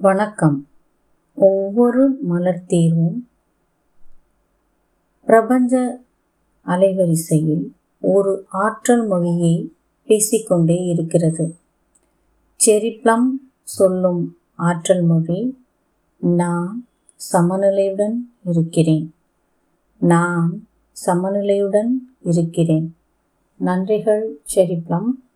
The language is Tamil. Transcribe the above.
வணக்கம். ஒவ்வொரு மலர் தீர்வும் பிரபஞ்ச அலைவரிசையில் ஒரு ஆற்றல் மொழியை பேசிக்கொண்டே இருக்கிறது. செரிப்ளம் சொல்லும் ஆற்றல் மொழி நான் சமநிலையுடன் இருக்கிறேன். நான் சமநிலையுடன் இருக்கிறேன். நன்றிகள் செரிப்ளம்.